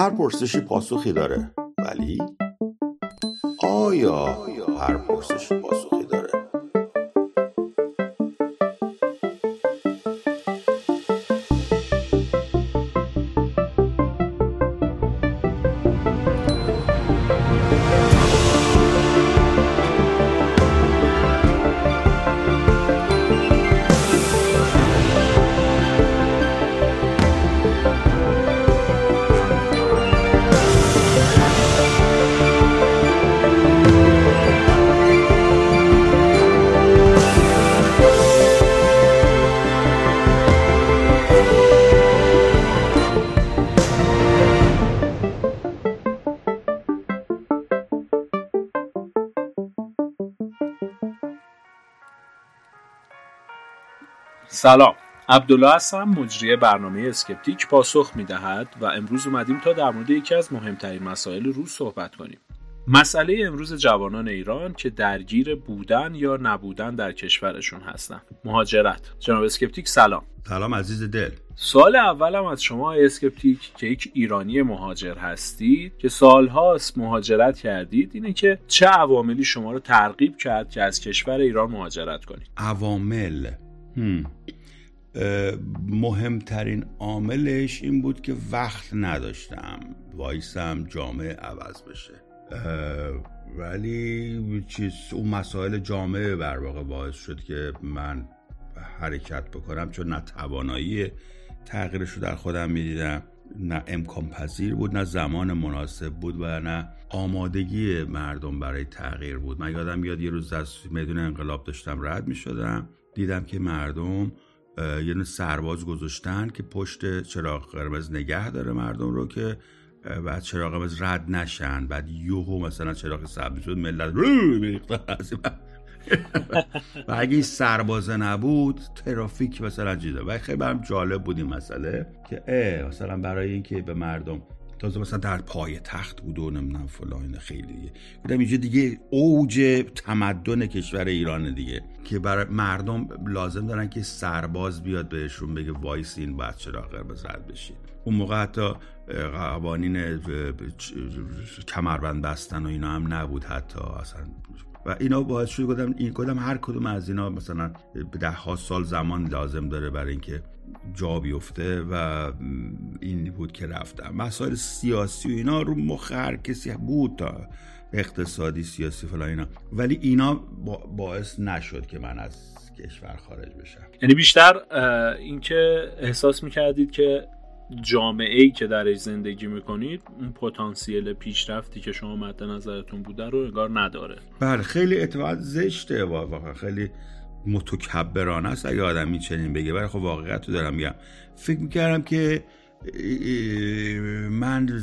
هر پرسشی پاسخی داره. ولی؟ آیا هر پرسشی پاسخی سلام. عبدالله هستم مجری برنامه اسکپتیک پاسخ می‌دهد و امروز اومدیم تا در مورد یکی از مهمترین مسائل روز صحبت کنیم. مسئله امروز جوانان ایران که درگیر بودن یا نبودن در کشورشون هستن. مهاجرت. جناب اسکپتیک سلام. سلام عزیز دل. سوال اولم از شما اسکپتیک که یک ایرانی مهاجر هستید که سالهاست مهاجرت کردید اینه که چه عواملی شما رو ترغیب کرد که از کشور ایران مهاجرت کنید؟ عوامل. مهمترین عاملش این بود که وقت نداشتم وایسم جامعه عوض بشه. ولی چیز اون مسائل جامعه بر واقع باعث شد که من حرکت بکنم چون نه توانایی تغییرش رو در خودم می‌دیدم نه امکان پذیر بود نه زمان مناسب بود و نه آمادگی مردم برای تغییر بود. من یادم یاد یه روز از میدون انقلاب داشتم رد می شدم دیدم که مردم یه سرباز گذاشتن که پشت چراغ قرمز نگه داره مردم رو که بعد چراغ قرمز رد نشن. بعد یوهو مثلا چراغ سبز شد ملت و اگه این سربازه نبود ترافیک مثلا جیده و خیلی برم جالب بود این مسئله که اه مثلا برای اینکه به مردم تازه مثلا در پای تخت بود و نمی‌دونم فلان خیلی. بودم اینجا دیگه اوج تمدن کشور ایران دیگه. که برای مردم لازم دارن که سرباز بیاد بهشون بگه وایسین باید چرا قرمز رد بشید اون موقع حتی قوانین کمربند بستن و اینا هم نبود حتی اصلا. و اینا باعث شد گفتم این کدام هر کدوم از اینا مثلا ده ها سال زمان لازم داره برای اینکه جا بیفته و این بود که رفتم. مسائل سیاسی و اینا رو مخ هر کسی بود تا اقتصادی سیاسی فلا اینا. ولی اینا باعث نشد که من از کشور خارج بشم. یعنی بیشتر اینکه احساس می‌کردید که جامعه ای که درش زندگی می‌کنید اون پتانسیل پیشرفتی که شما مد نظرتون بوده رو انگار نداره. بله خیلی اعتماد زشته واقعا. خیلی متکبرانه است. اگه آدم چنین بگه برای خب واقعیت رو دارم میگم. فکر می‌کردم که من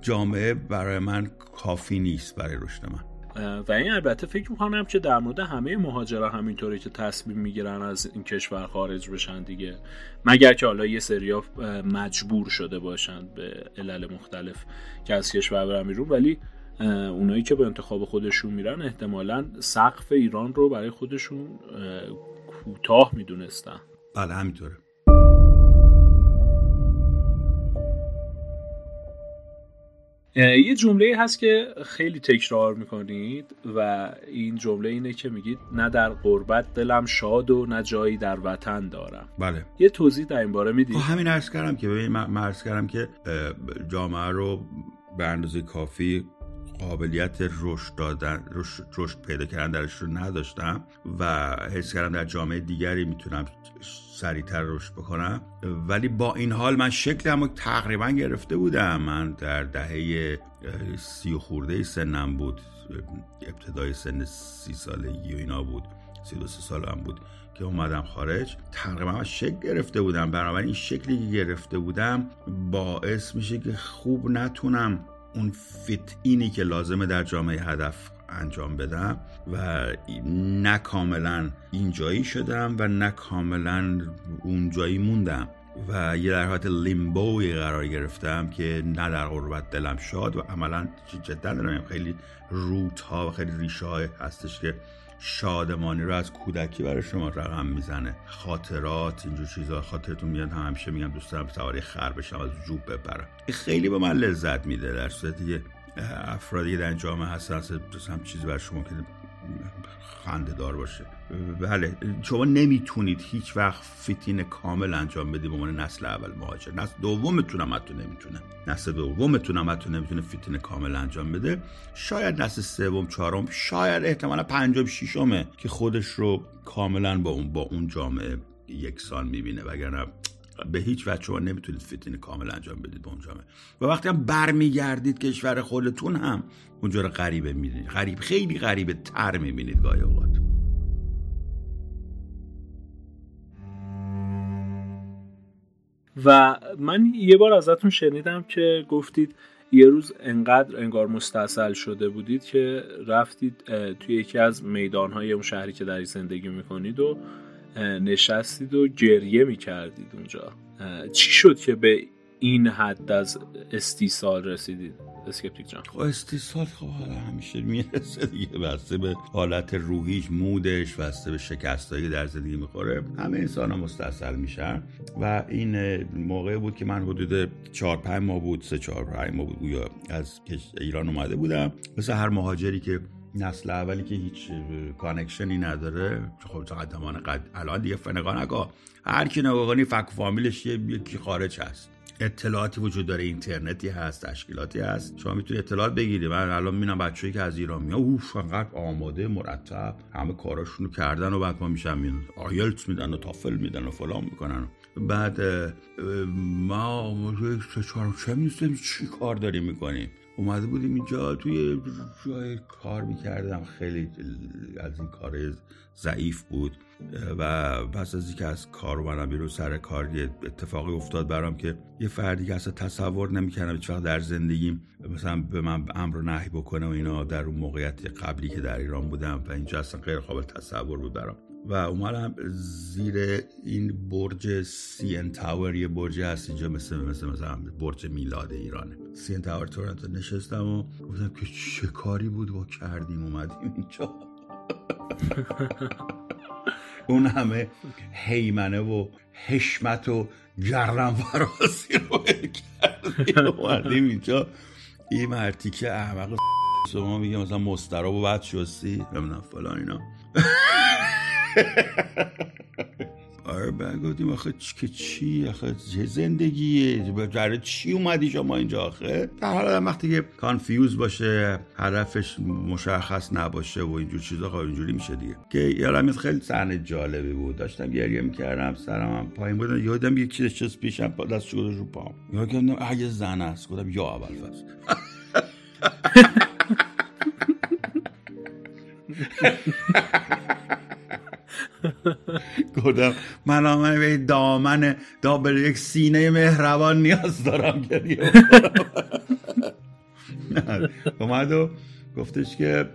جامعه برای من کافی نیست برای رشد من. و این البته فکر می‌کنم که در مورد همه مهاجرا همینطوره که تصمیم می‌گیرن از این کشور خارج بشن دیگه. مگر که حالا یه سریا مجبور شده باشن به علل مختلف که از کشور برن بیرون ولی اونایی که به انتخاب خودشون میرن احتمالا سقف ایران رو برای خودشون کوتاه می‌دونستن. بله همینطوره. یه جمله هست که خیلی تکرار می‌کنید و این جمله اینه که میگید نه در قربت دلم شاد و نه جایی در وطن دارم. بله. یه توضیح در این باره می‌دید؟ خب همین عرض کردم که ببین من کردم که جامعه رو به اندازه کافی قابلیت رشد دادن رشد پیدا کردن درش رو نداشتم و حس کردم در جامعه دیگری می‌تونم سریعتر رشد بکنم. ولی با این حال من شکلم رو تقریبا گرفته بودم. من در دهه سی و خورده سنم بود. ابتدای سن سی سالگی و اینا بود. سی دو سالم بود که اومدم خارج. تقریبا شکل گرفته بودم. بنابراین این شکلی که گرفته بودم باعث میشه که خوب نتونم اون فت اینی که لازمه در جامعه هدف انجام بدم و نه کاملا اینجایی شدم و نه کاملا اونجایی موندم و یه در حالت لیمبوی قرار گرفتم که نه در غربت دلم شاد و عملا جدا دارم خیلی روت ها و خیلی ریشه های هستش که شادمانی رو از کودکی برای شما رقم می‌زنه. خاطرات اینجور چیزا خاطرتون میاد همیشه میگم دوست دارم سواری خر بشم از جوب ببرم این خیلی به من لذت میده در صورتی که افرادی در جامعه هستن هم چیزی بر شما که خنده دار باشه. بله شما نمی‌تونید هیچ وقت فیتین کامل انجام بدی به عنوان نسل اول مهاجر. نسل دومتون هم حتی نمی‌تونه. نسل دومتون هم حتی نمی‌تونه فیتین کامل انجام بده. شاید نسل سوم چهارم شاید احتمالا پنجم ششمه که خودش رو کاملا با اون با اون جامعه یکسان می‌بینه وگرنه به هیچ وجه شما نمی‌تونید فتین کامل انجام بدید به اون جامعه و وقتی هم برمیگردید کشور خودتون هم اونجا رو غریبه می‌بینید. غریب خیلی غریبه تر می‌بینید گاهی اوقات. و من یه بار ازتون شنیدم که گفتید یه روز انقدر انگار مستصل شده بودید که رفتید توی یکی از میدانهای اون شهری که در زندگی می‌کنید و نشستید و گریه می‌کردید اونجا. چی شد که به این حد از استیصال رسیدید؟ اسکپتیک جان. خب استیصال خب حالا همیشه می‌رسه دیگه. بسته به حالت روحیش mood ش بسته به شکستایی در زندگی می‌خوره. همه انسان ها مستصل میشن. و این موقع بود که من حدود 4 5 ماه بود سه 4 5 ماه بود از ایران اومده بودم. مثل هر مهاجری که نسل اولی که هیچ connection ی نداره. خب قدمان قد الان دیگه فنگان نگاه هر کی نگاه فک فامیلش یکی خارج هست. اطلاعاتی وجود داره اینترنتی هست تشکیلاتی هست. شما می‌تونید اطلاعات بگیرید من الان می‌بینم بچه‌ای که از ایران میاد اوف انقدر آماده مرتب. همه کاراشونو کردن و بعد ما میشن میان آیلت میدن و تافل میدن و فلان می‌کنن. بعد ما چه چی کار داریم می‌کنیم اومده بودیم اینجا توی جای کار می‌کردم. خیلی از این کار ضعیف بود و پس از اینکه از کار اومدم بیرون سر کار یه اتفاقی افتاد برام که یه فردی که اصلا تصور نمی‌کردم هیچ در زندگیم مثلا به من امر و نهی بکنه و اینا. در اون موقعیت قبلی که در ایران بودم و اینجا اصلا غیر قابل تصور بود برام. و اومدم زیر این برج سین تاور یه برج هست اینجا مثل مثل مثلا برج میلاد ایرانه سین تاور تورنتو نشستم و گفتم که چه کاری بود و کردیم اومدیم اینجا. اون همه حیمنه و حشمت و جرم فراسی رو کردیم اومدیم اینجا. این مرتی که احمق شما میگه مثلا مستراب و بعد شستی. نمی‌دونم فلان اینا. آره بعد گفتیم آخه که چی؟ آخه چه زندگیه؟ برای چی اومدی شما اینجا آخه؟ در حال وقتی که کانفیوز باشه هدفش مشخص نباشه و اینجور چیزا خب اینجوری میشه دیگه. که یادم خیلی صحنه جالبی بود. داشتم گریه می‌کردم سرم هم پایین بود. یادم یکی نشست پیشم دست شده رو پام. یادم اگه زن است. گفتم یا اول فصل گفتم من آمد به دامن دا به یک سینه مهربان نیاز دارم گریه اومد و گفتش که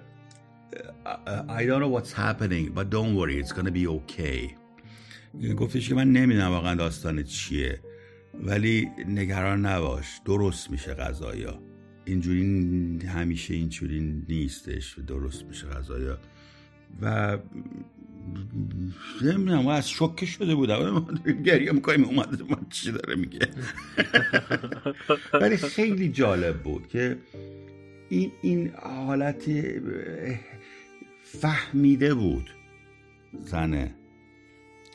I don't know what's happening but don't worry it's gonna be okay. گفتش که من نمی‌دونم واقعا داستان چیه ولی نگران نباش درست میشه غذایا اینجوری همیشه اینجوری نیستش درست میشه غذایا و نمی‌دونم از شوکه شده بودم. گریه می‌کنیم اومده من چی داره میگه؟ ولی خیلی جالب بود که این, این حالت فهمیده بود زنه.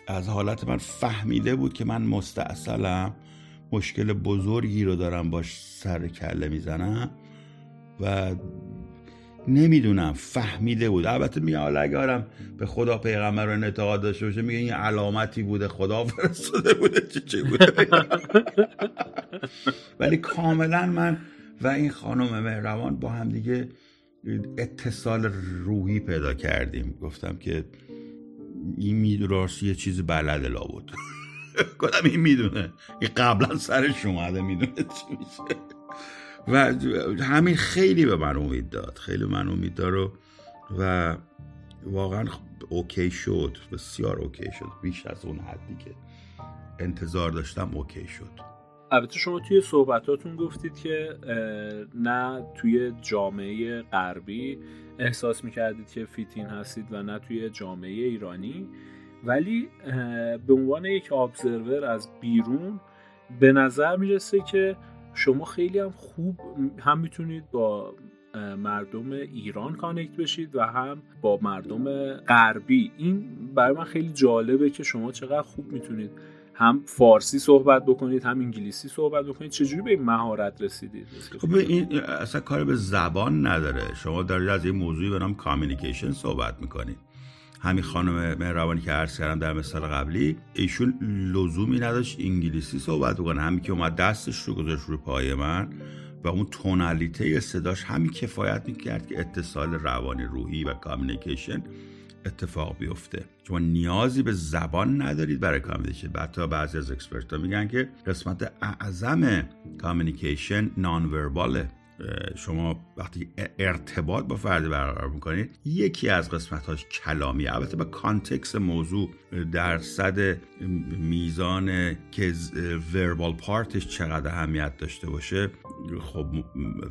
از حالت من فهمیده بود که من مستاصلم مشکل بزرگی رو دارم باش سر کله می‌زنم و نمی‌دونم فهمیده بود. البته میگه حالا اگه به خدا پیغمبر رو اعتقاد داشته باشه میگه این علامتی بوده خدا فرستاده بوده چه چه بوده؟ ولی کاملا من و این خانم مهربان با هم دیگه اتصال روحی پیدا کردیم. گفتم که این می‌دونست یه چیزی بلده لا بود گفتم این می‌دونه. این قبلا سرش اومده می‌دونه چی میشه. و همین خیلی به من امید داد. خیلی من امید داد و واقعا OK شد. بسیار OK شد. بیش از اون حدی که انتظار داشتم OK شد. البته شما توی صحبتاتون گفتید که نه توی جامعه غربی احساس می‌کردید که fit in هستید و نه توی جامعه ایرانی. ولی به عنوان یک observer از بیرون به نظر می‌رسه که شما خیلی هم خوب هم می‌تونید با مردم ایران connect بشید و هم با مردم غربی. این برای من خیلی جالبه که شما چقدر خوب می‌تونید هم فارسی صحبت بکنید هم انگلیسی صحبت بکنید. چجوری به این مهارت رسیدید؟ خب این اصلا کار به زبان نداره. شما دارید از این موضوعی به نام communication صحبت می‌کنید. همین خانم مهربانی که عرض کردم در مثال قبلی ایشون لزومی نداشت انگلیسی صحبت بکنه. همین که اومد دستش رو گذاشت رو پای من و اون تونالیته صداش همین کفایت می‌کرد که اتصال روانی روحی و communication اتفاق بیفته. شما نیازی به زبان ندارید برای communication حتی بعضی از expert ها میگن که قسمت اعظم communication non-verbal ه شما وقتی ارتباط با فردی برقرار می‌کنید یکی از قسمت هاش کلامی البته به context موضوع درصد میزان که verbal part ش چقدر اهمیت داشته باشه خب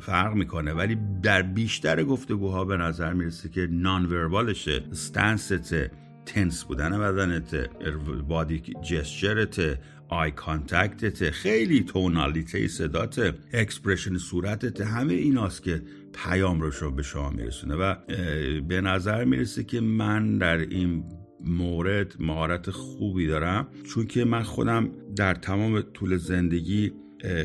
فرق می‌کنه. ولی در بیشتر گفتگوها به نظر می‌رسه که non-verbal شه stance ت tense بودن بدنت body gesture ت eye contact ت خیلی تونالیته صدات expression صورتت همه ایناست که پیام رو شما به شما میرسونه و به نظر می‌رسه که من در این مورد مهارت خوبی دارم چون که من خودم در تمام طول زندگی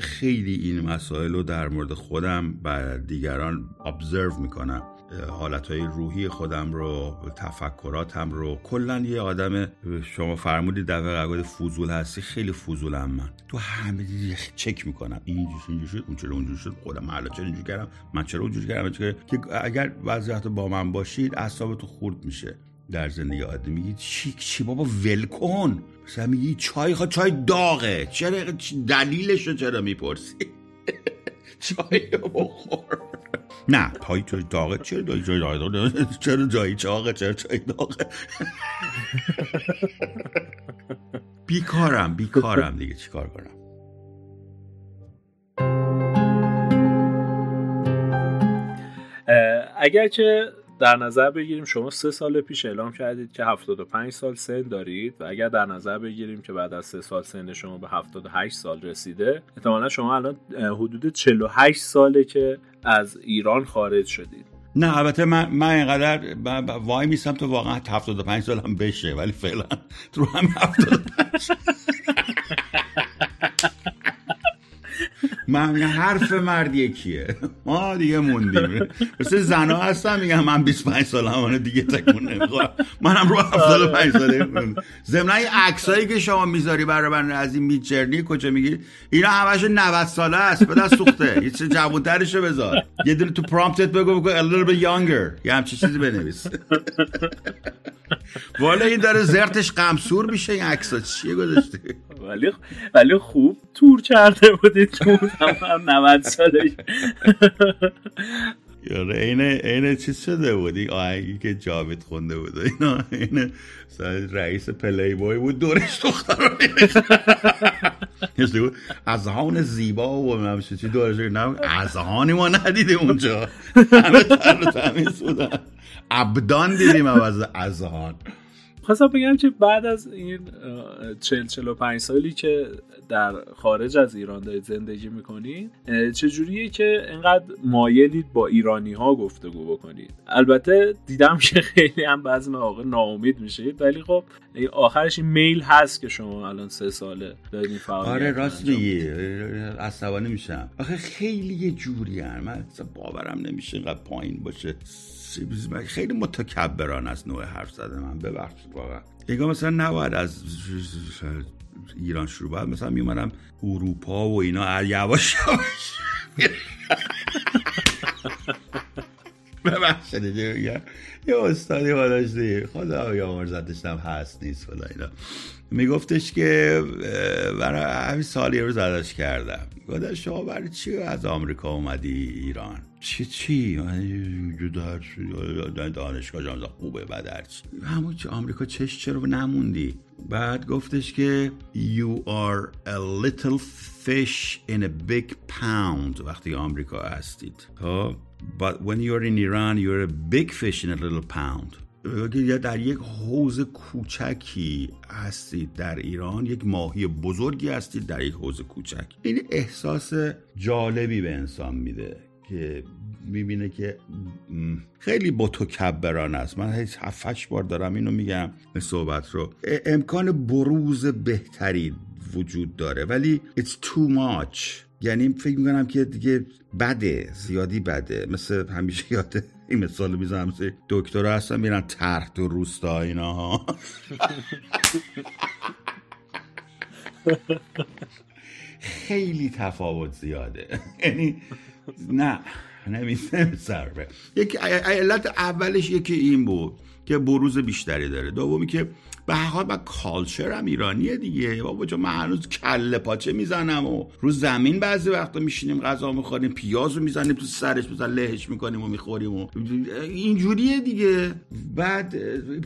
خیلی این مسائل رو در مورد خودم و دیگران ابزرو می‌کنم. حالتهای روحی خودم رو تفکراتم رو. کلا یه آدم شما فرمودید دفعه قبل فوزول هستی خیلی فوزولم من. تو همه چک می‌کنم. اینجوری اینجوری شد اون چرا اونجوری شد؟ خودم حالا چرا اینجوری کردم؟ من چرا اونجوری کردم؟ که اگر وضعیت با من باشید تو خورد میشه. در زندگی عادی میگید چی چی بابا ول کن. مثلا میگی چای خوا چای داغه. چرا دلیلش چرا می‌پرسی؟ چای بخور. نه پای چای داغه. چرا جای چای داغه؟ چرا جایی چاقه؟ چرا چای داغه؟ بیکارم بیکارم دیگه. چیکار کنم؟ اگر که در نظر بگیریم شما سه سال پیش اعلام کردید که 75 سال سن دارید و اگر در نظر بگیریم که بعد از سه سال سن شما به 78 سال رسیده احتمالا شما الان حدود 48 ساله که از ایران خارج شدید. نه البته من من اینقدر وای میسم تو واقعا 75 سالم بشه ولی فعلا تو هم 75 من حرف مرد یکیه. ما دیگه موندیم. مثل زنا هستم میگم من 25 سال همانه دیگه تکون نمی‌خورم. منم رو 75 ساله ضمن این عکسایی که شما می‌ذاری برای من از این میچرنی کجا می‌گیری اینا همش 90 ساله است به دست سوخته. یه چه جوانترشو بذار. یه دونه تو پرامپتت بگو بگو a little bit younger. یه همچی چیزی بنویس. والا این داره زرتش قمصور میشه این عکسا چیه گذاشته؟ ولی ولی خوب تور کرده بودی تو. هم 90 سالش. یاره اینه اینه چیز شده بود این آهنگی که جاوید خونده بود اینا. اینه رئیس پلی بوی بود دورش دختر بود. از هان زیبا و نمیشه چی دورش نه از هانی ما ندیده اونجا. همه تر تمیز بودن. ابدان دیدیم از ازهان خواستم بگم که بعد از این چل چل و پنج سالی که در خارج از ایران دارید زندگی می‌کنید چجوریه که اینقدر مایلید با ایرانی ها گفتگو بکنید؟ البته دیدم که خیلی هم بعضی مواقع ناامید میشید ولی خب آخرش این میل هست که شما الان سه ساله دارید این آره راست میگی. عصبانی میشم. آخه خیلی یه جوری هم. من باورم نمیشه اینقدر پایین باشه. خیلی متکبران از نوع حرف زده من ببخشید واقعا. انگار مثلا نباید از ایران شروع باید مثلا میومدم اروپا و اینا یواش. ببخشید یه استادی ما داشتی خدا یا هم هست نیست فلا اینا. میگفتش که برای همین سال یه روز ازش کردم. گفتم شما برای چی از آمریکا اومدی ایران؟ چی چی؟ دانشگاه جامعه خوبه بعد همون چی آمریکا چش چرا نموندی؟ بعد گفتش که You are a little fish in a big pound. وقتی آمریکا هستید. ها But when you're in Iran you're a big fish in a little pound. یا در یک حوز کوچکی هستید در ایران یک ماهی بزرگی هستید در یک حوز کوچک. این احساس جالبی به انسان میده که می‌بینه که خیلی با تو کبران است. من هفتش بار دارم اینو میگم صحبت رو. امکان بروز بهتری وجود داره ولی it's too much. یعنی فکر می‌کنم که دیگه بده زیادی بده. مثل همیشه یاد این مثال می‌زنم مثل دکتر هستن میرن تحت و روستا اینا. خیلی تفاوت زیاده. یعنی نه نمیشه سر یکی علت اولش یکی این بود که بروز بیشتری داره. دومی که به هر حال با کالچر هم ایرانیه دیگه. بابا جا من هنوز کله پاچه می‌زنم و رو زمین بعضی وقتا میشینیم غذا می‌خوریم پیاز رو می‌زنیم تو سرش مثلا لهش می‌کنیم و می‌خوریم و اینجوریه دیگه. بعد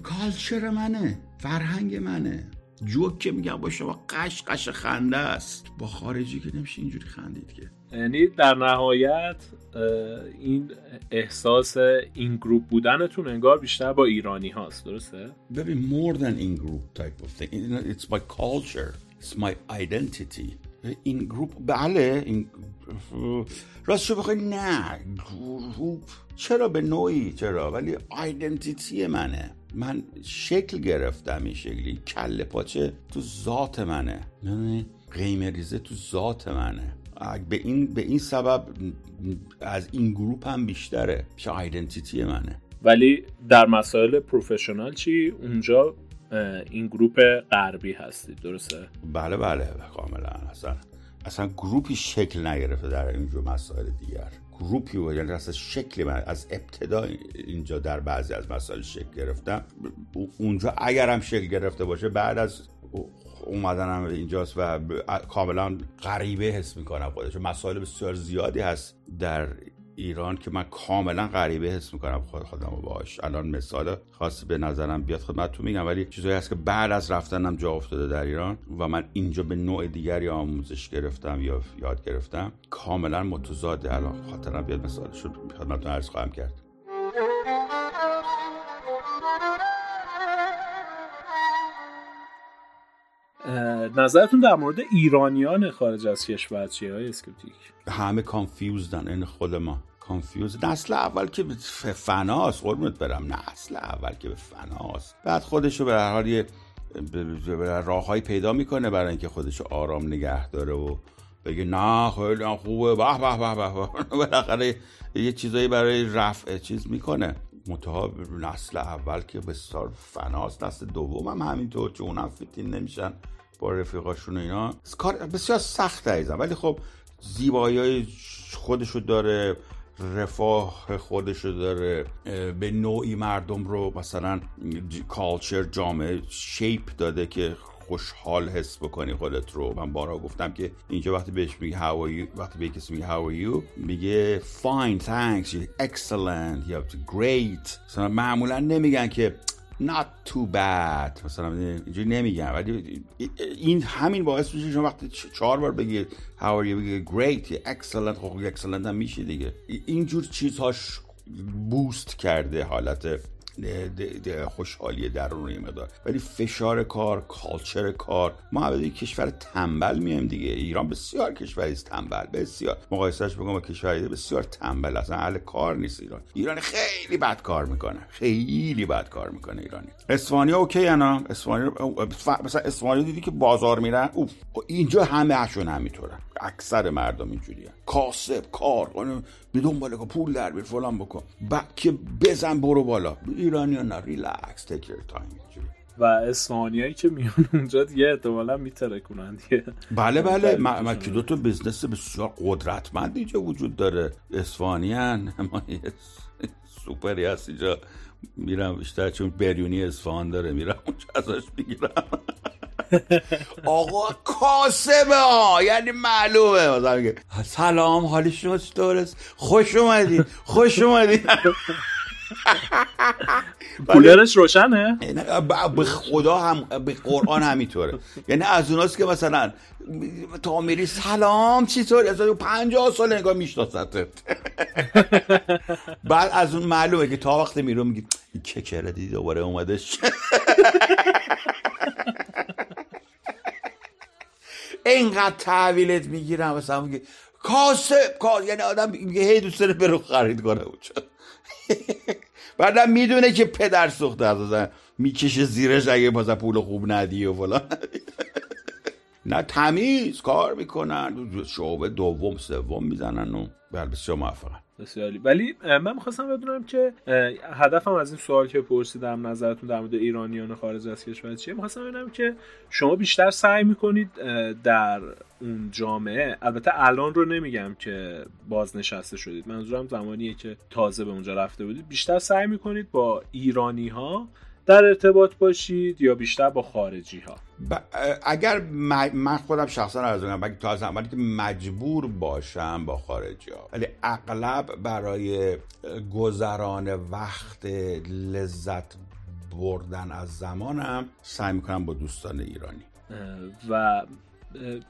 کالچر منه فرهنگ منه. جوک که میگم با شما قش قش خنده است. با خارجی که نمیشه اینجوری خندید که. یعنی در نهایت این احساس این گروپ بودنتون انگار بیشتر با ایرانی هاست درسته؟ ببین more than in group type of thing. It's my culture. It's my identity. این گروپ بله این راستشو بخوای نه group. چرا؟ به نوعی چرا؟ ولی identity منه. من شکل گرفتم این شکلی. کله پاچه تو ذات منه. قیمه ریزه تو ذات منه. به این به این سبب از in-group هم بیشتره. پیش identity منه. ولی در مسائل professional چی؟ اونجا in-group غربی هستید درسته؟ بله بله کاملا اصلا. اصلا گروپی شکل نگرفته در اینجور مسائل دیگر. گروپی یعنی اصلا شکل من از ابتدا اینجا در بعضی از مسائل شکل گرفتم. اونجا اگر هم شکل گرفته باشه بعد از اومدنم اینجاست و کاملا غریبه حس می‌کنم خودش مسائل بسیار زیادی هست در ایران که من کاملا غریبه حس می‌کنم خود خودم رو باش الان مثال خاصی به نظرم بیاد خدمتتون میگم ولی چیزایی هست که بعد از رفتنم جا افتاده در ایران و من اینجا به نوع دیگری آموزش گرفتم یا یاد گرفتم کاملا متضاده الان خاطرم بیاد مثالش رو خدمتتون عرض خواهم کرد. نظرتون در مورد ایرانیان خارج از کشور چیه آقای اسکپتیک همه confused ن این خود ما. confuse نسل اول که به فناست قربونت برم. نسل اول که به فناست. بعد خودش رو به هر حال یه راههایی پیدا می‌کنه برای اینکه خودش رو آرام نگه داره و بگه نه خیلی خوبه. به به به به بالاخره یه چیزایی برای رفع چیز می‌کنه. متها نسل اول که بسیار فناست. نسل دوم هم همینطور که اونم فیتین نمیشن. با رفیقاشون اینا. کار بسیار سخت عزیزم. ولی خب زیبایی های خودشو داره رفاه خودشو داره. به نوعی مردم رو مثلا کالچر جامعه شیپ داده که خوشحال حس بکنی خودت رو. من بارها گفتم که اینجا وقتی بهش میگه how are you وقتی به کسی میگه how are you میگه fine thanks excellent یا great. مثلا معمولا نمیگن که not too bad. مثلا اینجوری نمیگن ولی این همین باعث میشه شما وقتی چهار بار بگی how are you بگی great excellent خب excellent هم میشه دیگه. اینجور چیزهاش بوست کرده حالت خوشحالی درونی مقدار. ولی فشار کار کالچر کار. ما از کشور تنبل میایم دیگه. ایران بسیار کشوری تنبل. بسیار. مقایسهش بگم با کشوری بسیار تنبل اصلا اهل کار نیست ایران. ایران خیلی بد کار می‌کنه. خیلی بد کار می‌کنه ایرانی. اسپانیا اوکی انا. اسپانیا مثلا اسپانیا دیدی که بازار میرن اوف. اینجا همه همینطورن اکثر مردم اینجوریه. کاسب کار به دنبال پول در بیار فلان بکن. که بزن برو بالا. ایرانی نه relax take your time و اسپانیایی که میان اونجا دیگه احتمالا میترکونن دیگه. بله بله. ما که دو تا business بسیار قدرتمند اینجا وجود داره. اسفانیان ما سوپری هست اینجا. میرم بیشتر چون بریونی اصفهان داره میرم اونجا ازش می‌گیرم. آقا کاسبه ها یعنی معلومه مثلا میگه. سلام حالی شما چطور است خوش اومدید خوش اومدید کولرش روشنه؟ به خدا هم به قرآن همینطوره. یعنی از اوناست که مثلا تا میری سلام چطور از 50 سال نگاه میشناستت بعد از اون معلومه که تا وقت میرو میگی چه دیدی دوباره اومدش. اینقدر تحویلت می‌گیرم مثلا میگه کاسه کاسه یعنی آدم میگه هی دوست داره برو خرید کنه بعدم می‌دونه که پدر سوخته از می‌کشه زیرش اگه بازا پول خوب ندی و فلان. نه تمیز کار می‌کنن. شعبه دوم سوم می‌زنن و بله بسیار موفقن. بسیاری ولی من می‌خواستم بدونم که هدفم از این سوال که پرسیدم نظرتون در مورد ایرانیان خارج از کشور چیه می‌خواستم بدونم که شما بیشتر سعی می‌کنید در اون جامعه البته الان رو نمیگم که بازنشسته شدید منظورم زمانیه که تازه به اونجا رفته بودید بیشتر سعی می‌کنید با ایرانی ها در ارتباط باشید یا بیشتر با خارجی ها اگر من خودم شخصا عرض کنم تا زمانی که مجبور باشم با خارجی ها ولی اغلب برای گذران وقت لذت بردن از زمانم سعی می‌کنم با دوستان ایرانی. و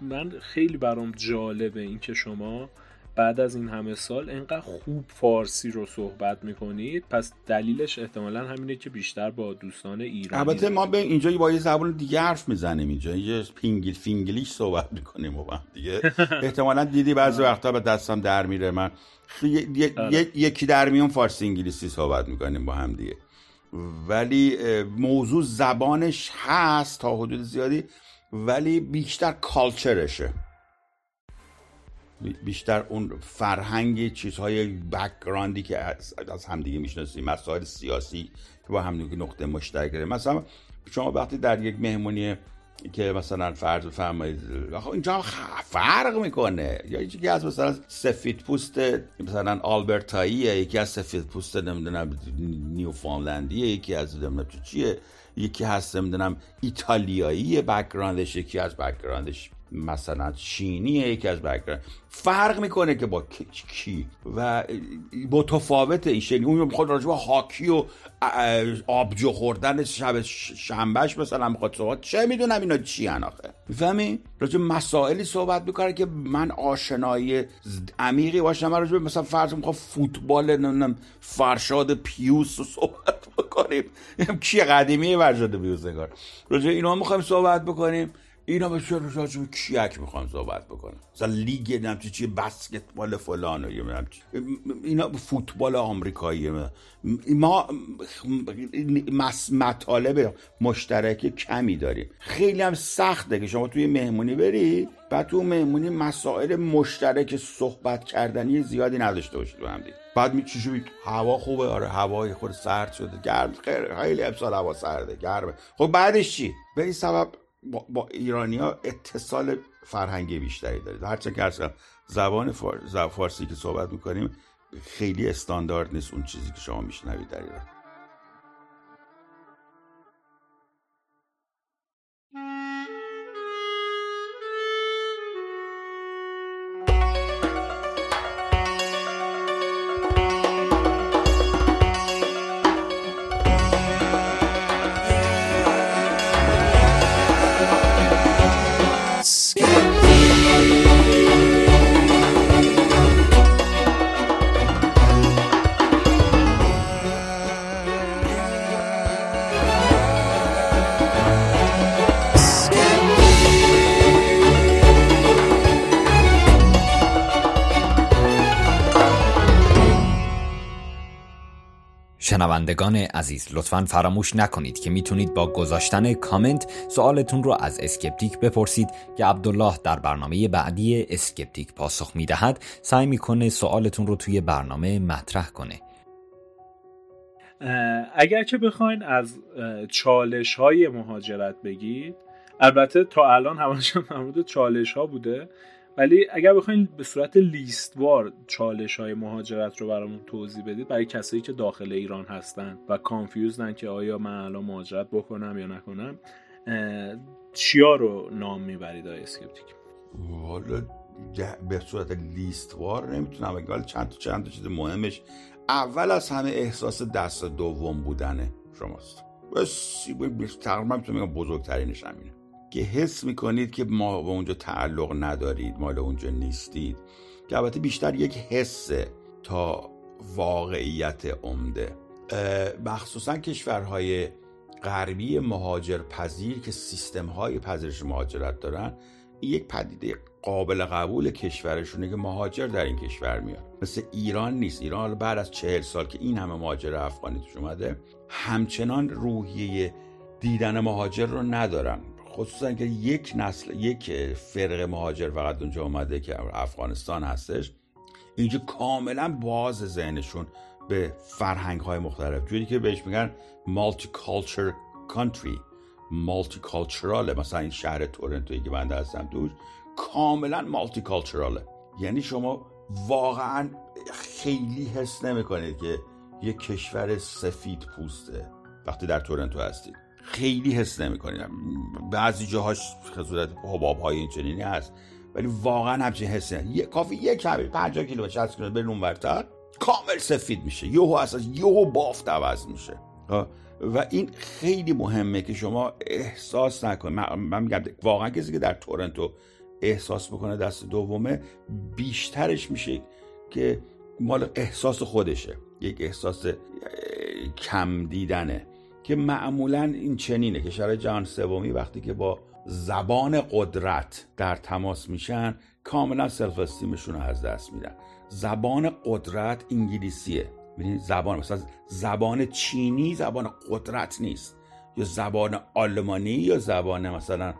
من خیلی برام جالبه اینکه شما بعد از این همه سال انقدر خوب فارسی رو صحبت می‌کنید پس دلیلش احتمالا همینه که بیشتر با دوستان ایرانی البته ما به اینجا با یه زبان دیگه حرف می‌زنیم اینجا یه پینگلیش فینگلیش صحبت می‌کنیم و دیگه. احتمالا دیدی بعضی وقتا به دستم در میره. من آره. یکی در میون فارسی انگلیسی صحبت می‌کنیم با هم دیگه. ولی موضوع زبانش هست تا حدود زیادی ولی بیشتر کالچرشه بیشتر اون فرهنگ چیزهای بکگراندی که از همدیگه می‌شناسیم مسائل سیاسی که با همدیگه نقطه مشترک داره مثلا شما وقتی در یک مهمونی که مثلا فرض بفرمایید اینجا فرق می‌کنه. یا یکی از مثلا سفید پوست مثلا آلبرتاییه یکی از سفید پوست نمی‌دونم نیوفانلندیه یکی از نمی‌دونم چیه یکی هست نمی‌دونم ایتالیایی background ش یکی از background ش مثلا چینی یکی از background فرق می‌کنه که با کی و متفاوت این اون می‌خواد راجع هاکی و آبجو خوردن شب شنبهش مثلا می‌خواد صحبت چه می‌دونم اینا چی آخه. می‌فهمی راجع مسائلی صحبت می‌کنه که من آشنایی عمیقی باشم راجع مثلا فرض می‌خواد فوتبال نمی‌دونم فرشاد پیوس رو صحبت بکنیم. کی قدیمی فرشاد پیوس نگار راجع اینا می‌خوایم صحبت بکنیم. اینا به چه راجع به کیک می‌خوام صحبت بکنم. مثلا لیگ نمی‌دونم چی بسکتبال فلان اینا فوتبال آمریکایی. ما مطالب مشترک کمی داریم. خیلی هم سخته که شما توی مهمونی بری بعد تو مهمونی مسائل مشترک صحبت کردنی زیادی نداشته باشید با هم دید. بعد می چی هوا خوبه؟ آره هوای خود سرد شده. گرم؟ خیلی امسال هوا سرده گرمه. خب بعدش چی؟ به این سبب با, با ایرانیا اتصال فرهنگی بیشتری دارید. هرچه که زبان فارسی که صحبت می‌کنیم خیلی استاندارد نیست اون چیزی که شما میشنوید در ایران شنوندگان عزیز لطفا فراموش نکنید که می‌تونید با گذاشتن کامنت سوالتون رو از اسکپتیک بپرسید که عبدالله در برنامه بعدی اسکپتیک پاسخ می‌دهد سعی می‌کنه سوالتون رو توی برنامه مطرح کنه. اگر که بخواین از چالش های مهاجرت بگید البته تا الان همشون در چالش ها بوده. ولی اگر بخواین به صورت لیستوار چالش های مهاجرت رو برامون توضیح بدید برای کسایی که داخل ایران هستن و confused ن که آیا من الان مهاجرت بکنم یا نکنم چیا رو نام می‌برید آیا اسکپتیک؟ والا به صورت لیستوار نمی‌تونم ولی چند تا چند تا چیز مهمش. اول از همه احساس دست دوم بودنه شماست. بس تقریبا میگم بزرگترینش همینه. که حس می‌کنید که ما به اونجا تعلق ندارید مال اونجا نیستید که البته بیشتر یک حسه تا واقعیت عمده. مخصوصا کشورهای غربی مهاجر پذیر که سیستم های پذیرش مهاجرت دارن یک پدیده قابل قبول کشورشونه که مهاجر در این کشور میاد. مثل ایران نیست. ایران بعد از چهل سال که این همه مهاجر افغانی توش اومده همچنان روحیه دیدن مهاجر رو ندارن. خصوصا که یک نسل یک فرق مهاجر فقط اونجا اومده که افغانستان هستش اینجا کاملا باز ذهنشون به فرهنگ های مختلف. جوری که بهش میگن مالتی کالچر کانتری مالتی کالچراله مثلا این شهر تورنتوی که من هستم توش کاملا مالتی کالچراله یعنی شما واقعا خیلی حس نمی‌کنید که یک کشور سفید پوسته وقتی در تورنتو هستید. خیلی حس نمی‌کنید بعضی جاهاش خصوصت حباب های این چنینی هست ولی واقعا همچین حس یه کافی یک کمی 50 کیلومتر 60 کیلومتر برون ورتر کامل سفید میشه. یهو اصلا یهو بافت عوض میشه. و این خیلی مهمه که شما احساس نکنید. من میگم واقعا کسی که در تورنتو احساس بکنه دست دومه بیشترش میشه که مال احساس خودشه. یک احساس کم دیدنه. که معمولا این چنینه که شرای جهان سومی وقتی که با زبان قدرت در تماس میشن کاملا سلف استیمشون رو از دست میدن. زبان قدرت انگلیسیه. ببینید زبان مثلا زبان چینی زبان قدرت نیست. یا زبان آلمانی یا زبان مثلا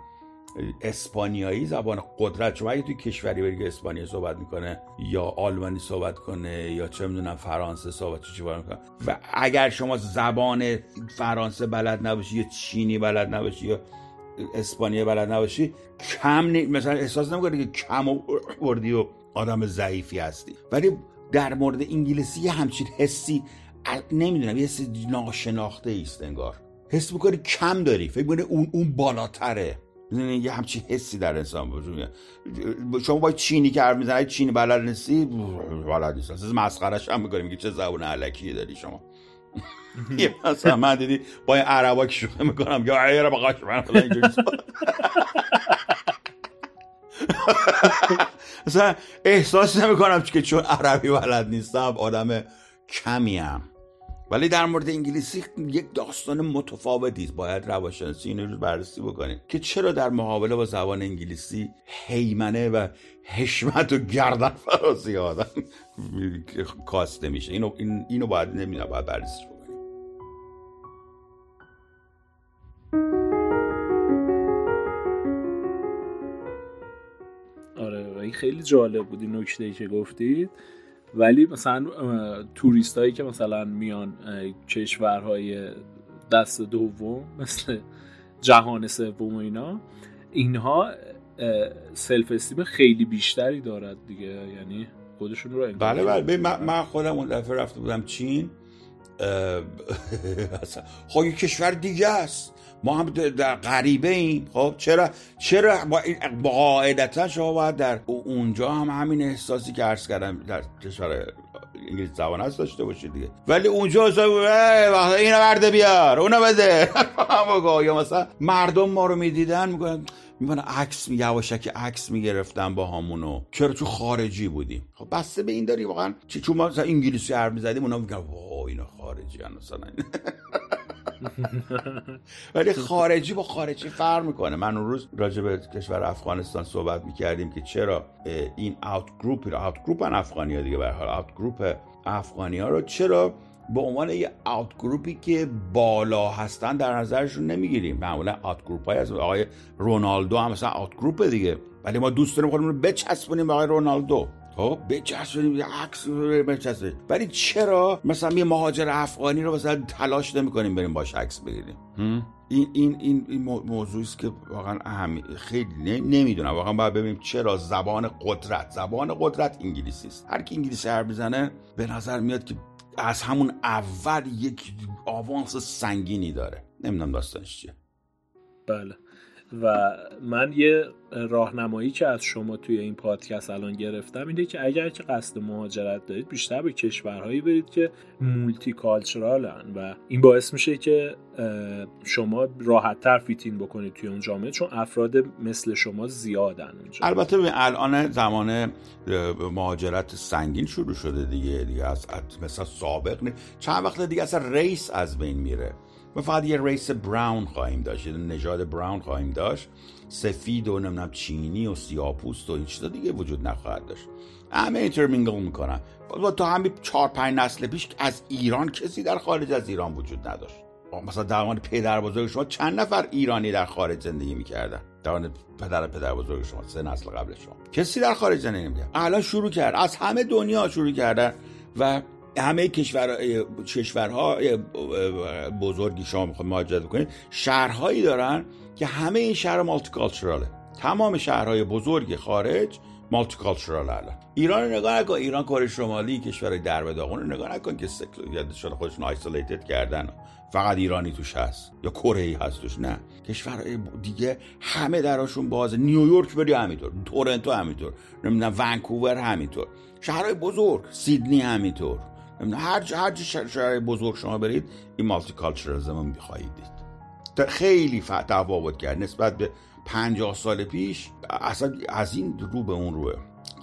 اسپانیایی زبان قدرت شما اگه توی کشوری بری که اسپانیایی صحبت می‌کنه یا آلمانی صحبت کنه یا چه می‌دونم فرانسه صحبت چی می‌کنه. و اگر شما زبان فرانسه بلد نباشی یا چینی بلد نباشی یا اسپانیایی بلد نباشی کم نی... مثلا احساس نمی‌کنه که کم وردی و آدم ضعیفی هستی. ولی در مورد انگلیسی همچین حسی نمی‌دونم یه حسی ناشناخته است انگار. حس می‌کنی کم داری فکر می‌کنی اون اون بالاتره. یه همچین حسی در انسان وجود شما با چینی که حرف می‌زنی چینی بلد نیستی؟ بلد نیست از مسخرش هم می‌کنیم. که چه زبون علکی داری شما. یه مثلا من دیدی با این عربا که شوخی می‌کنم. یا عیره با من اینجوری مثلا احساس نمی‌کنم که چون عربی بلد نیستم آدم کمیم ولی در مورد انگلیسی یک داستان متفاوتی است. باید روانشناسی این رو بررسی بکنیم که چرا در مقابله با زبان انگلیسی حیمنه و حشمت و گردن فرازی آدم کاسته میشه اینو اینو باید نمی‌دونم باید بررسی بکنیم. آره خیلی جالب بود این نکته ای که گفتید. ولی مثلا توریست هایی که مثلا میان کشورهای دست دوم مثل جهان سوم و اینا اینها سلف استیم خیلی بیشتری دارد دیگه. یعنی خودشون رو بله بله. من خودم اون دفعه رفته بودم چین خب کشور دیگه است. ما هم در غریبه ایم. خب چرا چرا قاعدتا شما باید در اونجا هم همین احساسی که عرض کردم در کشور انگلیس زبان هست داشته باشید دیگه. ولی اونجا وقت اینو برده بیار اونو بده. یا مثلا مردم ما رو می‌دیدن میگن میگن عکس یواشکی عکس می‌گرفتن با همونو چرا تو خارجی بودیم. خب بسته به این داری واقعا چون ما مثلا انگلیسی حرف می‌زدیم اونا میگن وای اینا خارجی مثلا. ولی خارجی با خارجی فرق می‌کنه. من اون روز راجع به کشور افغانستان صحبت می‌کردیم که چرا این out group out group افغانی ها دیگه به حال. out group افغانی ها رو چرا به عنوان یه اوت گروپی که بالا هستن در نظرشون نمی‌گیریم؟ معمولا اوت گروپ های از آقای رونالدو هم مثلا اوت گروپ دیگه. ولی ما دوست داریم خودمون رو بچسبونیم به آقای رونالدو. خب بچسبونیم یه عکس بچسبونیم. ولی چرا مثلا یه مهاجر افغانی رو مثلا تلاش نمی‌کنیم بریم باش عکس بگیریم؟ این این این, این موضوعی است که واقعا اهم خیلی نمی‌دونم. واقعا باید ببینیم چرا زبان قدرت زبان قدرت انگلیسی است. هر کی انگلیسی حرف می‌زنه به نظر میاد که از همون اول یک آوانس سنگینی داره. نمی‌دونم داستانش چیه. بله. و من یه راهنمایی که از شما توی این پادکست الان گرفتم اینه که اگر که قصد مهاجرت دارید بیشتر به کشورهایی برید که مولتی کالچرالن و این باعث میشه که شما راحت تر فیتین بکنید توی اون جامعه چون افراد مثل شما زیادن اونجا البته الان زمان مهاجرت سنگین شروع شده دیگه دیگه از مثلا سابق نه. چند وقت دیگه اصلا race از بین میره ما فقط یه race brown خواهیم داشت یه نژاد brown خواهیم داشت. سفید و نمی‌دونم چینی و سیاپوست و چیزا دیگه وجود نخواهد داشت. همه intermingle می‌کنن. تا همین چهار پنج نسل پیش از ایران کسی در خارج از ایران وجود نداشت. مثلا زمان پدر بزرگ شما چند نفر ایرانی در خارج زندگی می‌کردن؟ در پدر پدر بزرگ شما سه نسل قبل شما. کسی در خارج زندگی نمی‌کرد. الان شروع کرد. از همه دنیا شروع کردن و همه کشور کشورها بزرگی شما می‌خواد مهاجرت کنید شهرهایی دارن که همه این شهر مالتی کالچراله تمام شهرهای بزرگ خارج مالتی کالچرال الان. ایران نگاه نکن. ایران کره شمالی کشورهای در داغون نگاه نکن که شده خودشون آیسولیتد کردن. فقط ایرانی توش هست یا کره ای هست نه. کشورهای دیگه همه دراشون بازه. نیویورک بری همینطور. تورنتو همینطور. نمی‌دونم ونکوور همینطور. شهرهای بزرگ. سیدنی همینطور. هر هر شهر بزرگ شما برید این مالتی کالچرالزم می‌خواهید دید. خیلی تفاوت کرد. نسبت به 50 سال پیش اصلا از این رو به اون روه.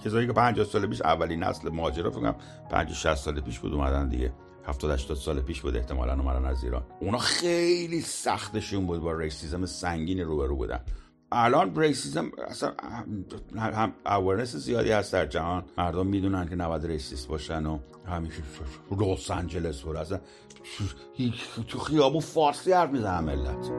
کسایی که 50 سال پیش اولین نسل مهاجرا فکر کنم 50 60 سال پیش بود اومدن دیگه. 70 80 سال پیش بود احتمالاً اومدن از ایران. اونا خیلی سختشون بود با ریسیزم سنگین رو رو بودن. الان racism اصلا هم awareness زیادی هست در جهان. مردم می‌دونن که نباید racist باشن و همیشه لس آنجلس بود اصلا تو خیابون فارسی حرف می‌زنن ملت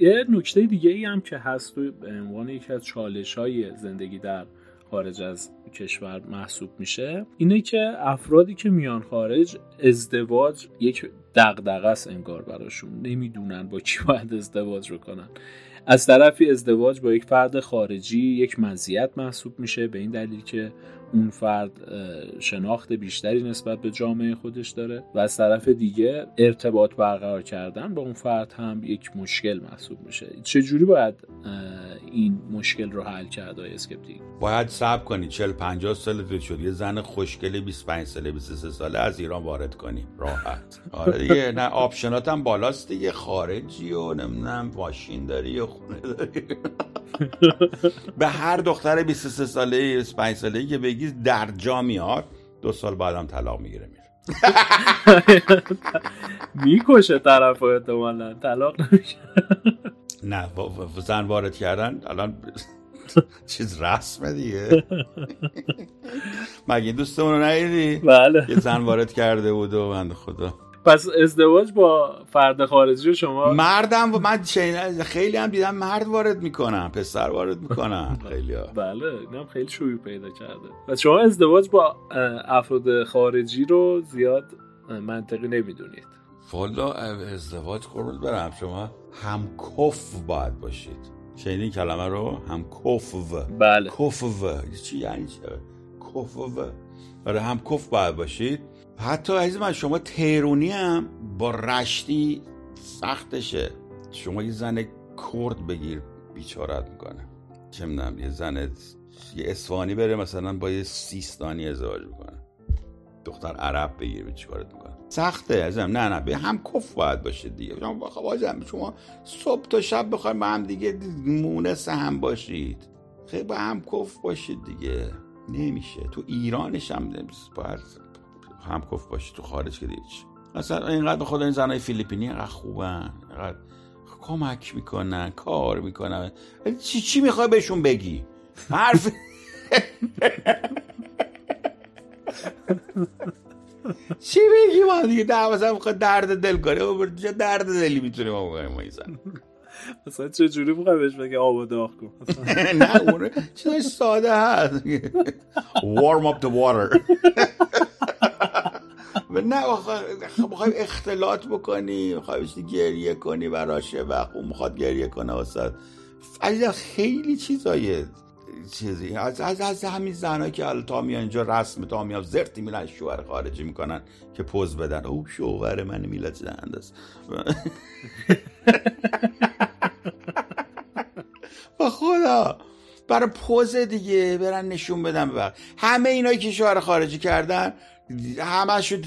یه نکته دیگه ای هم که هست به عنوان یکی از چالش های زندگی در خارج از کشور محسوب میشه. اینه که افرادی که میان خارج ازدواج یک دغدغه است انگار براشون. نمی‌دونن با کی باید ازدواج رو کنن از طرفی ازدواج با یک فرد خارجی یک مزیت محسوب میشه. به این دلیل که اون فرد شناخت بیشتری نسبت به جامعه خودش داره و از طرف دیگه ارتباط برقرار کردن با اون فرد هم یک مشکل محسوب میشه. چجوری باید این مشکل رو حل کرد آقای اسکپتیک؟ باید صبر کنی. 40 50 سال شد. یه زن خوشگله 25 ساله 23 ساله از ایران وارد کنی راحت. آره دیگه نه option ات هم بالاست دیگه. خارجی و نمی‌دونم ماشین داری و خونه داری. به هر دختر 23 ساله 25 ساله که بگی در جا میاد دو سال بعدم طلاق می‌گیره میره. می‌کشه طرف احتمالا. طلاق نمیشه. نه زن وارد کردن الان چیز رسمه دیگه. مگه دوستمون رو ندیدی؟ بله. یه زن وارد کرده بود و بند خدا. پس ازدواج با فرد خارجی شما مردم و من خیلی هم دیدم مرد وارد می‌کنن پسر وارد می‌کنن خیلی ها. بله اینم خیلی شوی پیدا کرده. پس شما ازدواج با افراد خارجی رو زیاد منطقی نمی‌دونید. والا ازدواج قربون برم. شما هم کف باید باشید. شنیدین کلمه رو؟ هم کف بله. کف. چی یعنی چه کف. آره هم کف باید باشید. حتی عزیز من شما تهرونی هم با رشتی سختشه. شما یه زن کرد بگیر بیچارت می‌کنه. چه می‌دونم یه زن یه اسفانی بره مثلا با یه سیستانی ازدواج می‌کنه دختر عرب بگیر چیکارت می‌کنه. سخته ازم نه نه به هم کف باید باشه دیگه. شما خب شما صبح تا شب بخواید با هم دیگه مونس هم باشید. خیلی با هم کف باشید دیگه. نمیشه. تو ایرانش هم باید همکف باشی تو خارج که دیگه مثلا اینقدر به خدا این زنای فیلیپینی اینقدر خوبن اینقدر کمک می‌کنن کار می‌کنن. چی چی می‌خوای بهشون بگی؟ حرف چی بگی ما دیگه؟ در مثلا می‌خواد درد دل کنه. چه درد دلی می‌تونیم ما بگیم ما زن؟ مثلا چه جوری می‌خوای بهش بگی آب و داغ کن؟ نه اون چیزای ساده هست. Warm up the water. و نه بخوایم اختلاط بکنی می‌خوای گریه کنی براشه و اون می‌خواد گریه کنه واسه. عزیزا خیلی چیزای چیزی. از, از, از همین زنهایی که تا میان اینجا رسم تا میان زرتی میرن شوهر خارجی می‌کنن که پوز بدن. او شوهر من میلاد زنده است با خدا. برای پوز دیگه برن نشون بدن. به همه اینایی که شوهر خارجی کردن همه شد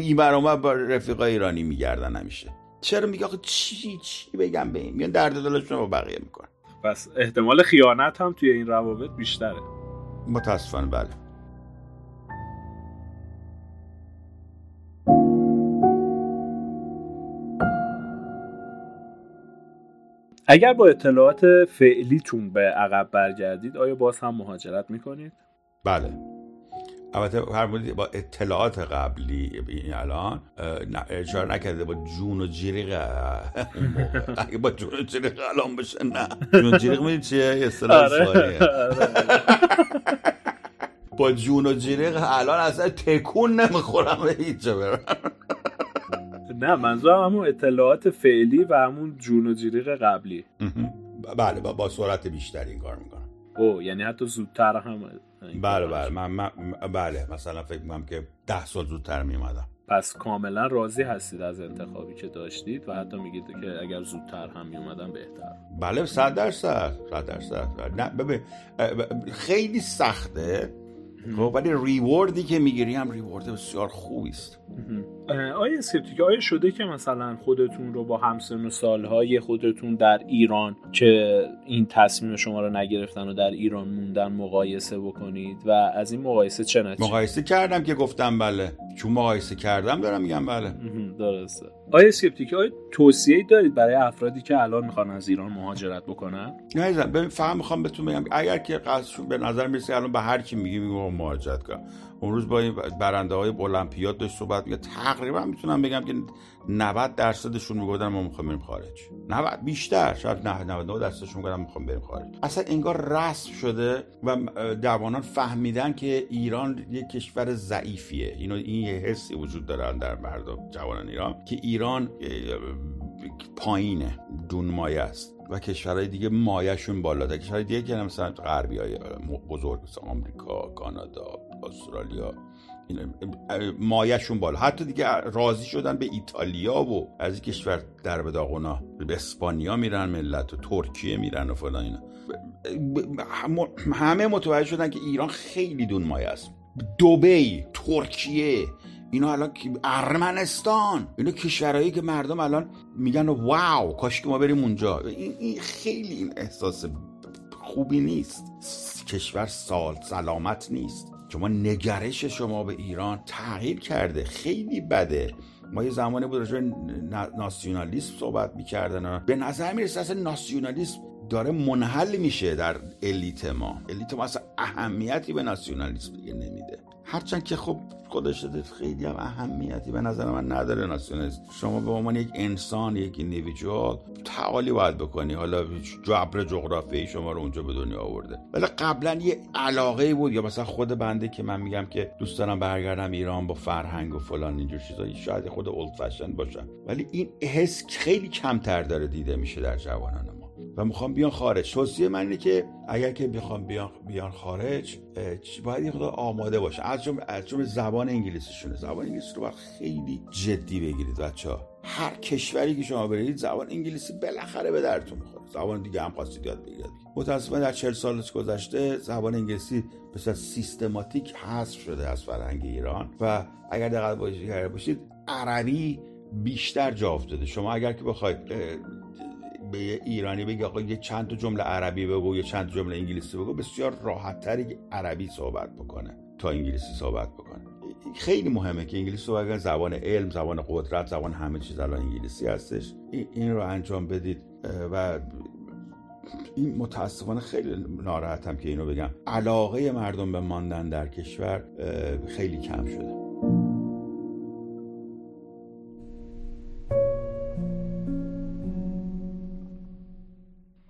این برامه با رفیقا ایرانی میگردن همیشه. چرا میگه آخه چی چی بگم به این؟ میان درد دلشون با بقیه می‌کنن. پس احتمال خیانت هم توی این روابط بیشتره. متاسفانه بله. اگر با اطلاعات فعلیتون به عقب برگردید آیا باز هم مهاجرت می‌کنید؟ بله. البته هر با اطلاعات قبلی این الان اشاره نکرده با جون و جیریق اگه با جون و جیریق الان بشه نه. جون و جیریق می‌دید چیه؟ اصطلاح آره. با جون و جیریق الان اصلا تکون نمی‌خورم به هیچ برم. نه منظورم همون اطلاعات فعلی و همون جون و جیریق قبلی. بله با, سرعت بیشتری این کار می‌کنم. او یعنی حتی زودتر هم بله بله. من, بله. مثلا فکر می‌کنم که ده سال زودتر میومدم پس کاملا راضی هستید از انتخابی که داشتید و حتی میگید که اگر زودتر هم میومدم بهتر. بله صد درصد صد درصد. نه ببین خیلی سخته. خب ولی ریوردی که می‌گیری هم ریورد بسیار خوبی است. آیا سپتیک آیا شده که مثلا خودتون رو با همسن و سالهای خودتون در ایران که این تصمیم شما رو نگرفتن و در ایران موندن مقایسه بکنید؟ و از این مقایسه چه نتیجه؟ مقایسه کردم که گفتم بله. چون مقایسه کردم دارم میگم بله. درسته. آیا سکپتیک آیا توصیه دارید برای افرادی که الان می‌خوان از ایران مهاجرت بکنن؟ نه ببین فهم می‌خوام بهتون بگم اگر که قصدشون به نظر می‌رسه الان به هر کی میگی میگم مهاجرت کن. اون روز با این برنده های المپیاد داشت صحبت میگه تقریبا می‌تونم بگم که 90 درصدشون می‌گفتن ما می‌خوام بریم خارج. 90 بیشتر. شاید 99 درصدشون می‌گفتن می‌خوام بریم خارج. اصلا انگار رسم شده و جوانان فهمیدن که ایران یک کشور ضعیفیه. اینو این یه حسی وجود دارن در مردم جوانان ایران که ایران پایینه دون مایه است. و کشورهای دیگه مایهشون بالا کشورهای دیگه که مثلا غربی های بزرگ مثل آمریکا کانادا استرالیا. مایهشون بالا. حتی دیگه راضی شدن به ایتالیا و از این کشور در به داغونا به اسپانیا میرن ملت و ترکیه میرن و فلان اینا. همه متوجه شدن که ایران خیلی دون مایه است. دوبی ترکیه اینا الان ارمنستان. اینا کشورهایی که مردم الان میگن واو کاش که ما بریم اونجا. این خیلی این احساس خوبی نیست. کشور سال سلامت نیست. شما نگرش شما به ایران تغییر کرده. خیلی بده. ما یه زمانی بود راجع ناسیونالیسم صحبت می‌کردن به نظر می‌رسه اصلا ناسیونالیسم داره منحل میشه در الیت ما. الیت ما اصلا اهمیتی به ناسیونالیسم دیگه نمیده. هرچند که خب خودش خیلی هم اهمیتی به نظر من نداره ناسیونالیسم شما به عنوان یک انسان یک ایندیویدوال تعالی باید بکنی. حالا جبر جغرافیایی شما رو اونجا به دنیا آورده. ولی قبلا یه علاقه بود یا مثلا خود بنده که من میگم که دوست دارم برگردم ایران با فرهنگ و فلان اینجور چیزایی شاید خود اولد فشن باشم ولی این حس خیلی کمتر داره دیده میشه در جوانان و می‌خوام بیان خارج. توصیه من اینه که اگر که بخوام بیان بیان خارج باید یه خدا آماده باشه. از جمله از جمله زبان انگلیسیشونه. زبان انگلیسی رو باید خیلی جدی بگیرید بچه ها هر کشوری که شما برید زبان انگلیسی بالاخره به درتون می‌خوره. زبان دیگه هم خواستید یاد بگیرید. متاسفانه در 40 سال گذشته زبان انگلیسی به سیستماتیک حذف شده از فرهنگ ایران و اگر دقت باشید عربی بیشتر جا افتاده. شما اگر که بخواید به یه ایرانی بگی آقا یه چند تا جمله عربی بگو یا چند جمله انگلیسی بگو بسیار راحت تری عربی صحبت بکنه تا انگلیسی صحبت بکنه. خیلی مهمه که انگلیسی صحبت کنه. زبان علم زبان قدرت زبان همه چیز الان انگلیسی هستش. این رو انجام بدید. و این متاسفانه خیلی ناراحتم که اینو بگم. علاقه مردم به ماندن در کشور خیلی کم شده.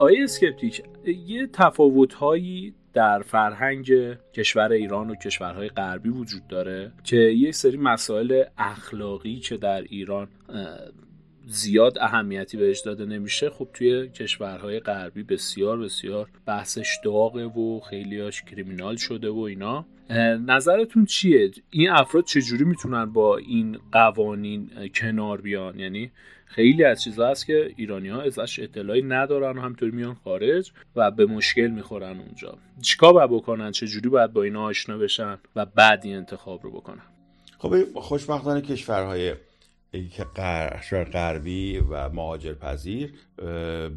آیا اسکپتیک یه تفاوت هایی در فرهنگ کشور ایران و کشورهای غربی وجود داره که یه سری مسائل اخلاقی که در ایران زیاد اهمیتی بهش داده نمیشه خب توی کشورهای غربی بسیار بسیار بحثش داغه و خیلیاش کریمینال شده و اینا. نظرتون چیه؟ این افراد چجوری می‌تونن با این قوانین کنار بیان؟ یعنی خیلی از چیزا هست که ایرانی ها ازش اطلاعی ندارن و همطوری میان خارج و به مشکل می‌خورن اونجا. چیکار باید بکنن؟ چجوری باید با اینا آشنا بشن و بعد انتخاب رو بکنن؟ خب خوشبختانه کشورهای که غربی و مهاجر پذیر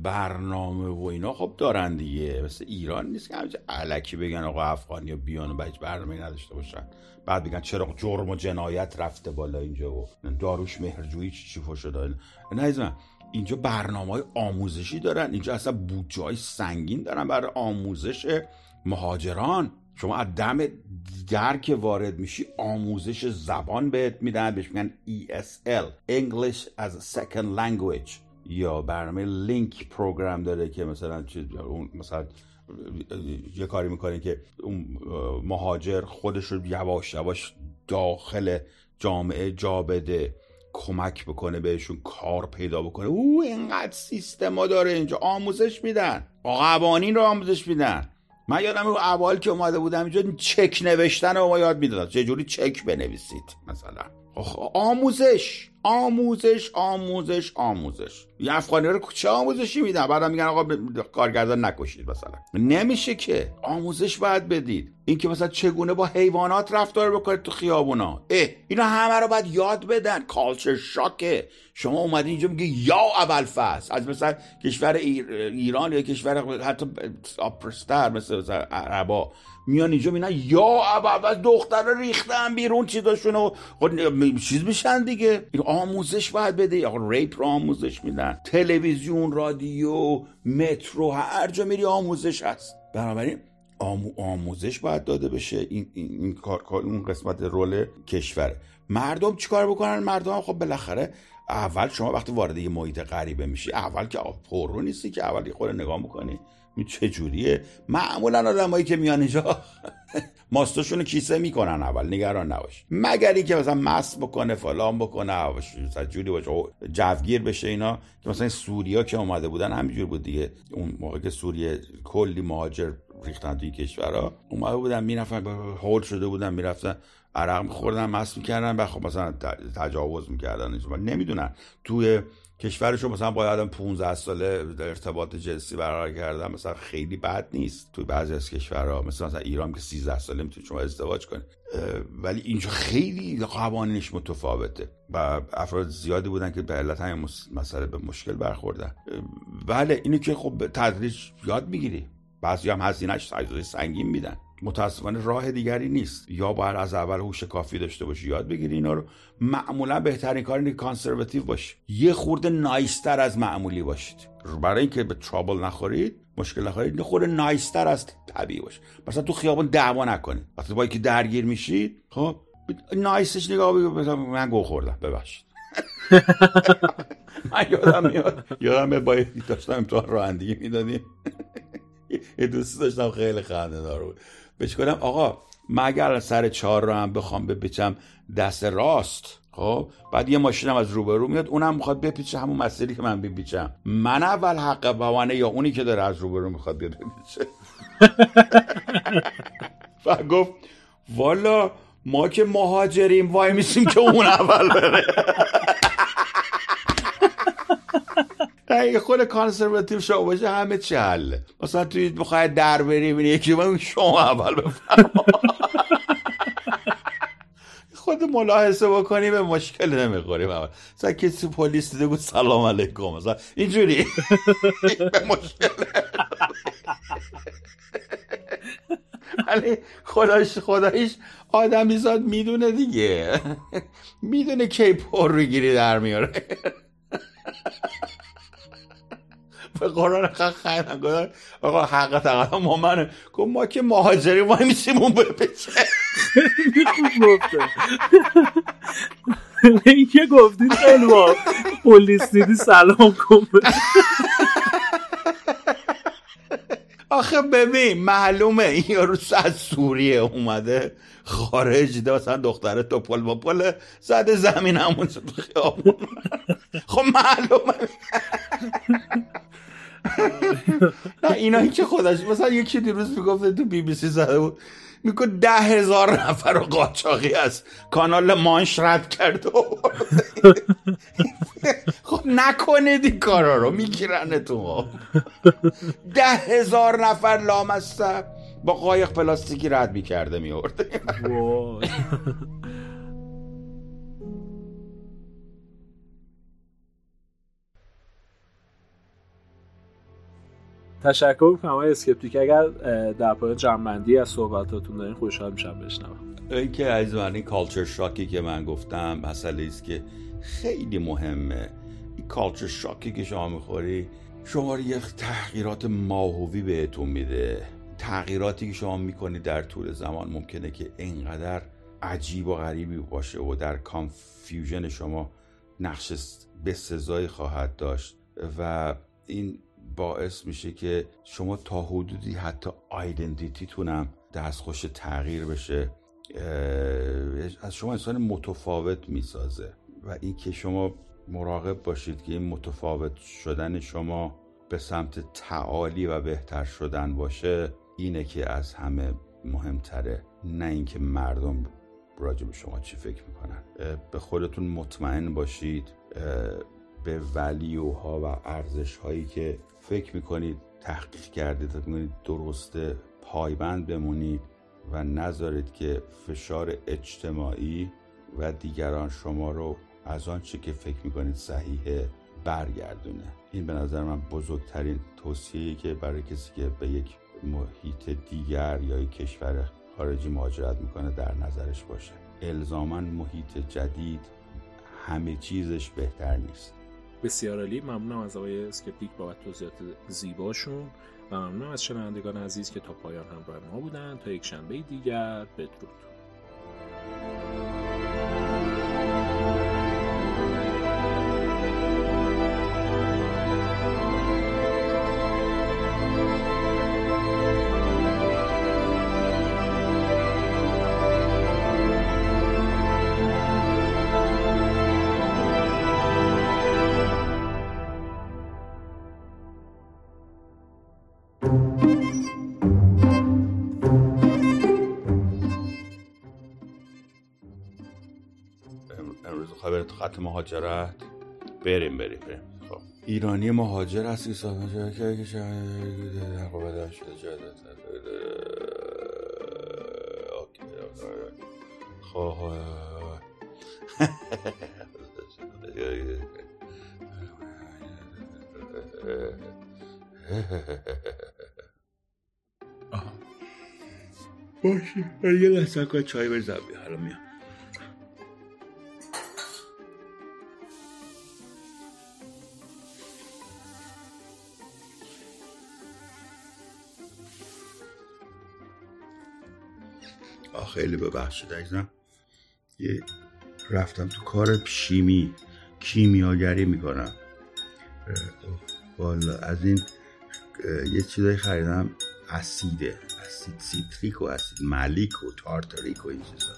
برنامه و اینا خب دارن دیگه. مثل ایران نیست که همچه علکی بگن آقا افغانی یا بیان و بهش برنامه نداشته باشن. بعد بگن چرا جرم و جنایت رفته بالا اینجا و داروش مهرجویی چی چی شده نه اینجا برنامه های آموزشی دارن. اینجا اصلا بودجه های سنگین دارن برای آموزش مهاجران. شما از دم در که وارد میشی آموزش زبان بهت میدن بهش میگن ESL English as a Second Language. یا برنامه لینک پروگرام داره که مثلا اون مثلا یه کاری می‌کنه که اون مهاجر خودش رو یواش یواش داخل جامعه جا بده کمک بکنه بهشون کار پیدا بکنه. او اینقدر سیستما داره اینجا آموزش میدن. قوانین رو آموزش میدن. من یادم رو اول که اومده بودم اینجا چک نوشتن رو ما یاد می‌دادم. چجوری چک بنویسید مثلا؟ آموزش. آموزش آموزش آموزش. یه افغانی رو چه آموزشی میدن؟ بعدم میگن آقا کارگردان نکشید مثلا. نمیشه که. آموزش باید بدید. اینکه مثلا چگونه با حیوانات رفتار بکنید تو خیابونا. اه اینا همه رو باید یاد بدن. کالچر شاکه شما اومدی اینجا میگه یا اول فصل. از مثلا کشور ایران یا کشور حتی آپرستر مثل, مثلا عربا میان اینجا مینا یا اول دختر ریختن بیرون چیزاشون و خب چیز میشن دیگه. آموزش باید بده. یا ریپ رو آموزش میدن. تلویزیون رادیو مترو هر جا میری آموزش هست. بنابراین آموزش باید داده بشه. این, این, کار اون قسمت رول کشوره مردم چیکار بکنن؟ مردم خب بالاخره اول شما وقتی وارد یه محیط غریبه میشی اول که پررو نیستی که اول یه خود نگاه می‌کنی. چه جوریه؟ معمولا آدمایی که میان اینجا ماستاشون کیسه می‌کنن اول نگران نباش. مگر اینکه مثلا مس بکنه فلان بکنه مثلا جوری باشه جوگیر بشه اینا که مثلا سوریا که اومده بودن همینجور بود دیگه. اون موقع که سوریه کلی مهاجر ریختن توی کشورها اومده بودن می‌رفتن هول شده بودن می‌رفتن عرق میخوردن مس می‌کردن و خب مثلا تجاوز می‌کردن. نمی‌دونن. توی کشورشو مثلا با آدم 15 ساله ارتباط جنسی برقرار کردن مثلا خیلی بد نیست توی بعضی از کشورها. مثلا مثلا ایران که 13 ساله می‌تونی شما ازدواج کنی ولی اینجا خیلی قوانینش متفاوته و افراد زیادی بودن که به علت همین مسئله به مشکل برخوردن. بله اینو که خب تدریج یاد می‌گیری. بعضی هم هزینهش سنگین میدن. متاسفانه راه دیگری نیست. یا باید از اول هوش کافی داشته باشی یاد بگیری اینا رو. معمولا بهترین کار اینه کانسرواتیو باشی. یه خورده نایستر از معمولی باشید. برای اینکه به ترابل نخورید مشکل نخورید خورده نایستر از طبیعی باشه مثلا تو خیابون دعوا نکنید. وقتی با که درگیر میشید خب نایستش نگاه بگو من گو خوردم. ببخشید. من یادم میاد. یادم با داشتم امتحان رانندگی می‌دادیم. یه دوستی داشتم خیلی خنده دار بود. بهش کنم آقا من اگر سر چهار رو هم بخوام بپیچم دست راست خب بعد یه ماشینم از روبرو میاد اونم می‌خواد بپیچه همون مسیری که من بپیچم. من اول حق بوانه یا اونی که داره از روبرو می‌خواد بیاد بپیچه. و گفت والا ما که مهاجریم وای میسیم که اون اول بره. اگه خود کانسرواتیو شما باشه همه حله مثلا توی بخواه در بری بینی یکی من شما اول بفرما. خود ملاحظه بکنی به مشکل نمی‌خوری مثلا کسی پلیس دیده بود سلام علیکم. مثلا اینجوری. به مشکل. ولی خدایش خدایش آدمیزاد می‌دونه دیگه. می‌دونه کی پر رو در میاره. به قرآن حق خیلی گفتن آقا حق تقدم ما منه. گفت ما که مهاجری ما میشیم اون خوب گفته. این که گفتی خیلی با پلیس دیدی سلام کن. آخه ببین معلومه این یارو از سوریه اومده خارج ده مثلا دختره توپل با پل زده زمین همون خیابون. خب معلومه. نه اینا که خودش مثلا یکی دیروز می‌گفته تو بی بی سی زده بود. میگه ده هزار نفر رو قاچاقی از کانال مانش رد کرده خب نکنید این کارا رو می‌گیرن تو ده هزار نفر لامسته با قایق پلاستیکی رد می‌کرده میورده تشکر می‌کنم آقای اسکپتیک. اگر در پایان جنبندی از صحبتاتون دارین خوشحال میشم بشنوم. این که از من این کالچر شاکی که من گفتم مسئله است که خیلی مهمه. این culture shock ی که شما می‌خوری شما یه تغییرات ماهوی بهتون میده. تغییراتی که شما می‌کنید در طول زمان ممکنه که اینقدر عجیب و غریبی باشه و در confusion شما نقش به سزایی خواهد داشت. و این باعث میشه که شما تا حدودی حتی identity تونم دستخوش تغییر بشه از شما انسان متفاوت می‌سازه. و اینکه شما مراقب باشید که این متفاوت شدن شما به سمت تعالی و بهتر شدن باشه اینه که از همه مهمتره. نه اینکه مردم راجع به شما چی فکر می‌کنن. به خودتون مطمئن باشید. به ولیوها و ارزش هایی که فکر می‌کنید تحقیق کردید می‌کنید درسته پایبند بمونید و نذارید که فشار اجتماعی و دیگران شما رو از آنچه که فکر می‌کنید صحیحه برگردونه. این به نظر من بزرگترین توصیه که برای کسی که به یک محیط دیگر یا یک کشور خارجی مهاجرت می‌کنه در نظرش باشه. الزاما محیط جدید همه چیزش بهتر نیست. بسیار عالی. ممنونم از آقای اسکپتیک بابت توضیحات زیباشون و ممنونم از شنوندگان عزیز که تا پایان همراه ما بودن. تا یک شنبه دیگر بدرود. خط مهاجرت؟ بریم بریم بریم. خب. ایرانی مهاجر شده؟ که شده خب باشه. یه لحظه چای بزن حالا میام. خیلی ببخشید عزیزم یه رفتم تو کار شیمی کیمیاگری می‌کنم. والا از این یه چیزایی خریدم اسیده اسید سیتریک و اسید ملیک و تارتاریک و این چیزا.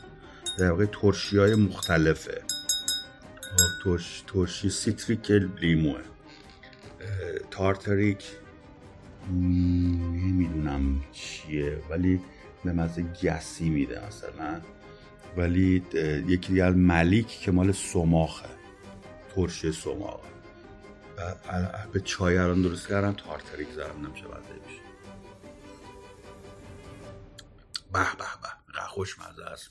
در واقع ترشی های مختلفه. خب، ترش، ترشی سیتریک لیموه. تارتاریک نمی‌دونم چیه ولی به مزه گسی میده مثلا. ولی یکی دیگه از ملیک که مال سماقه ترش سماق به چای الان درست کردم تارتریک زدم نمیشه بده میشه به به به. خوشمزه است.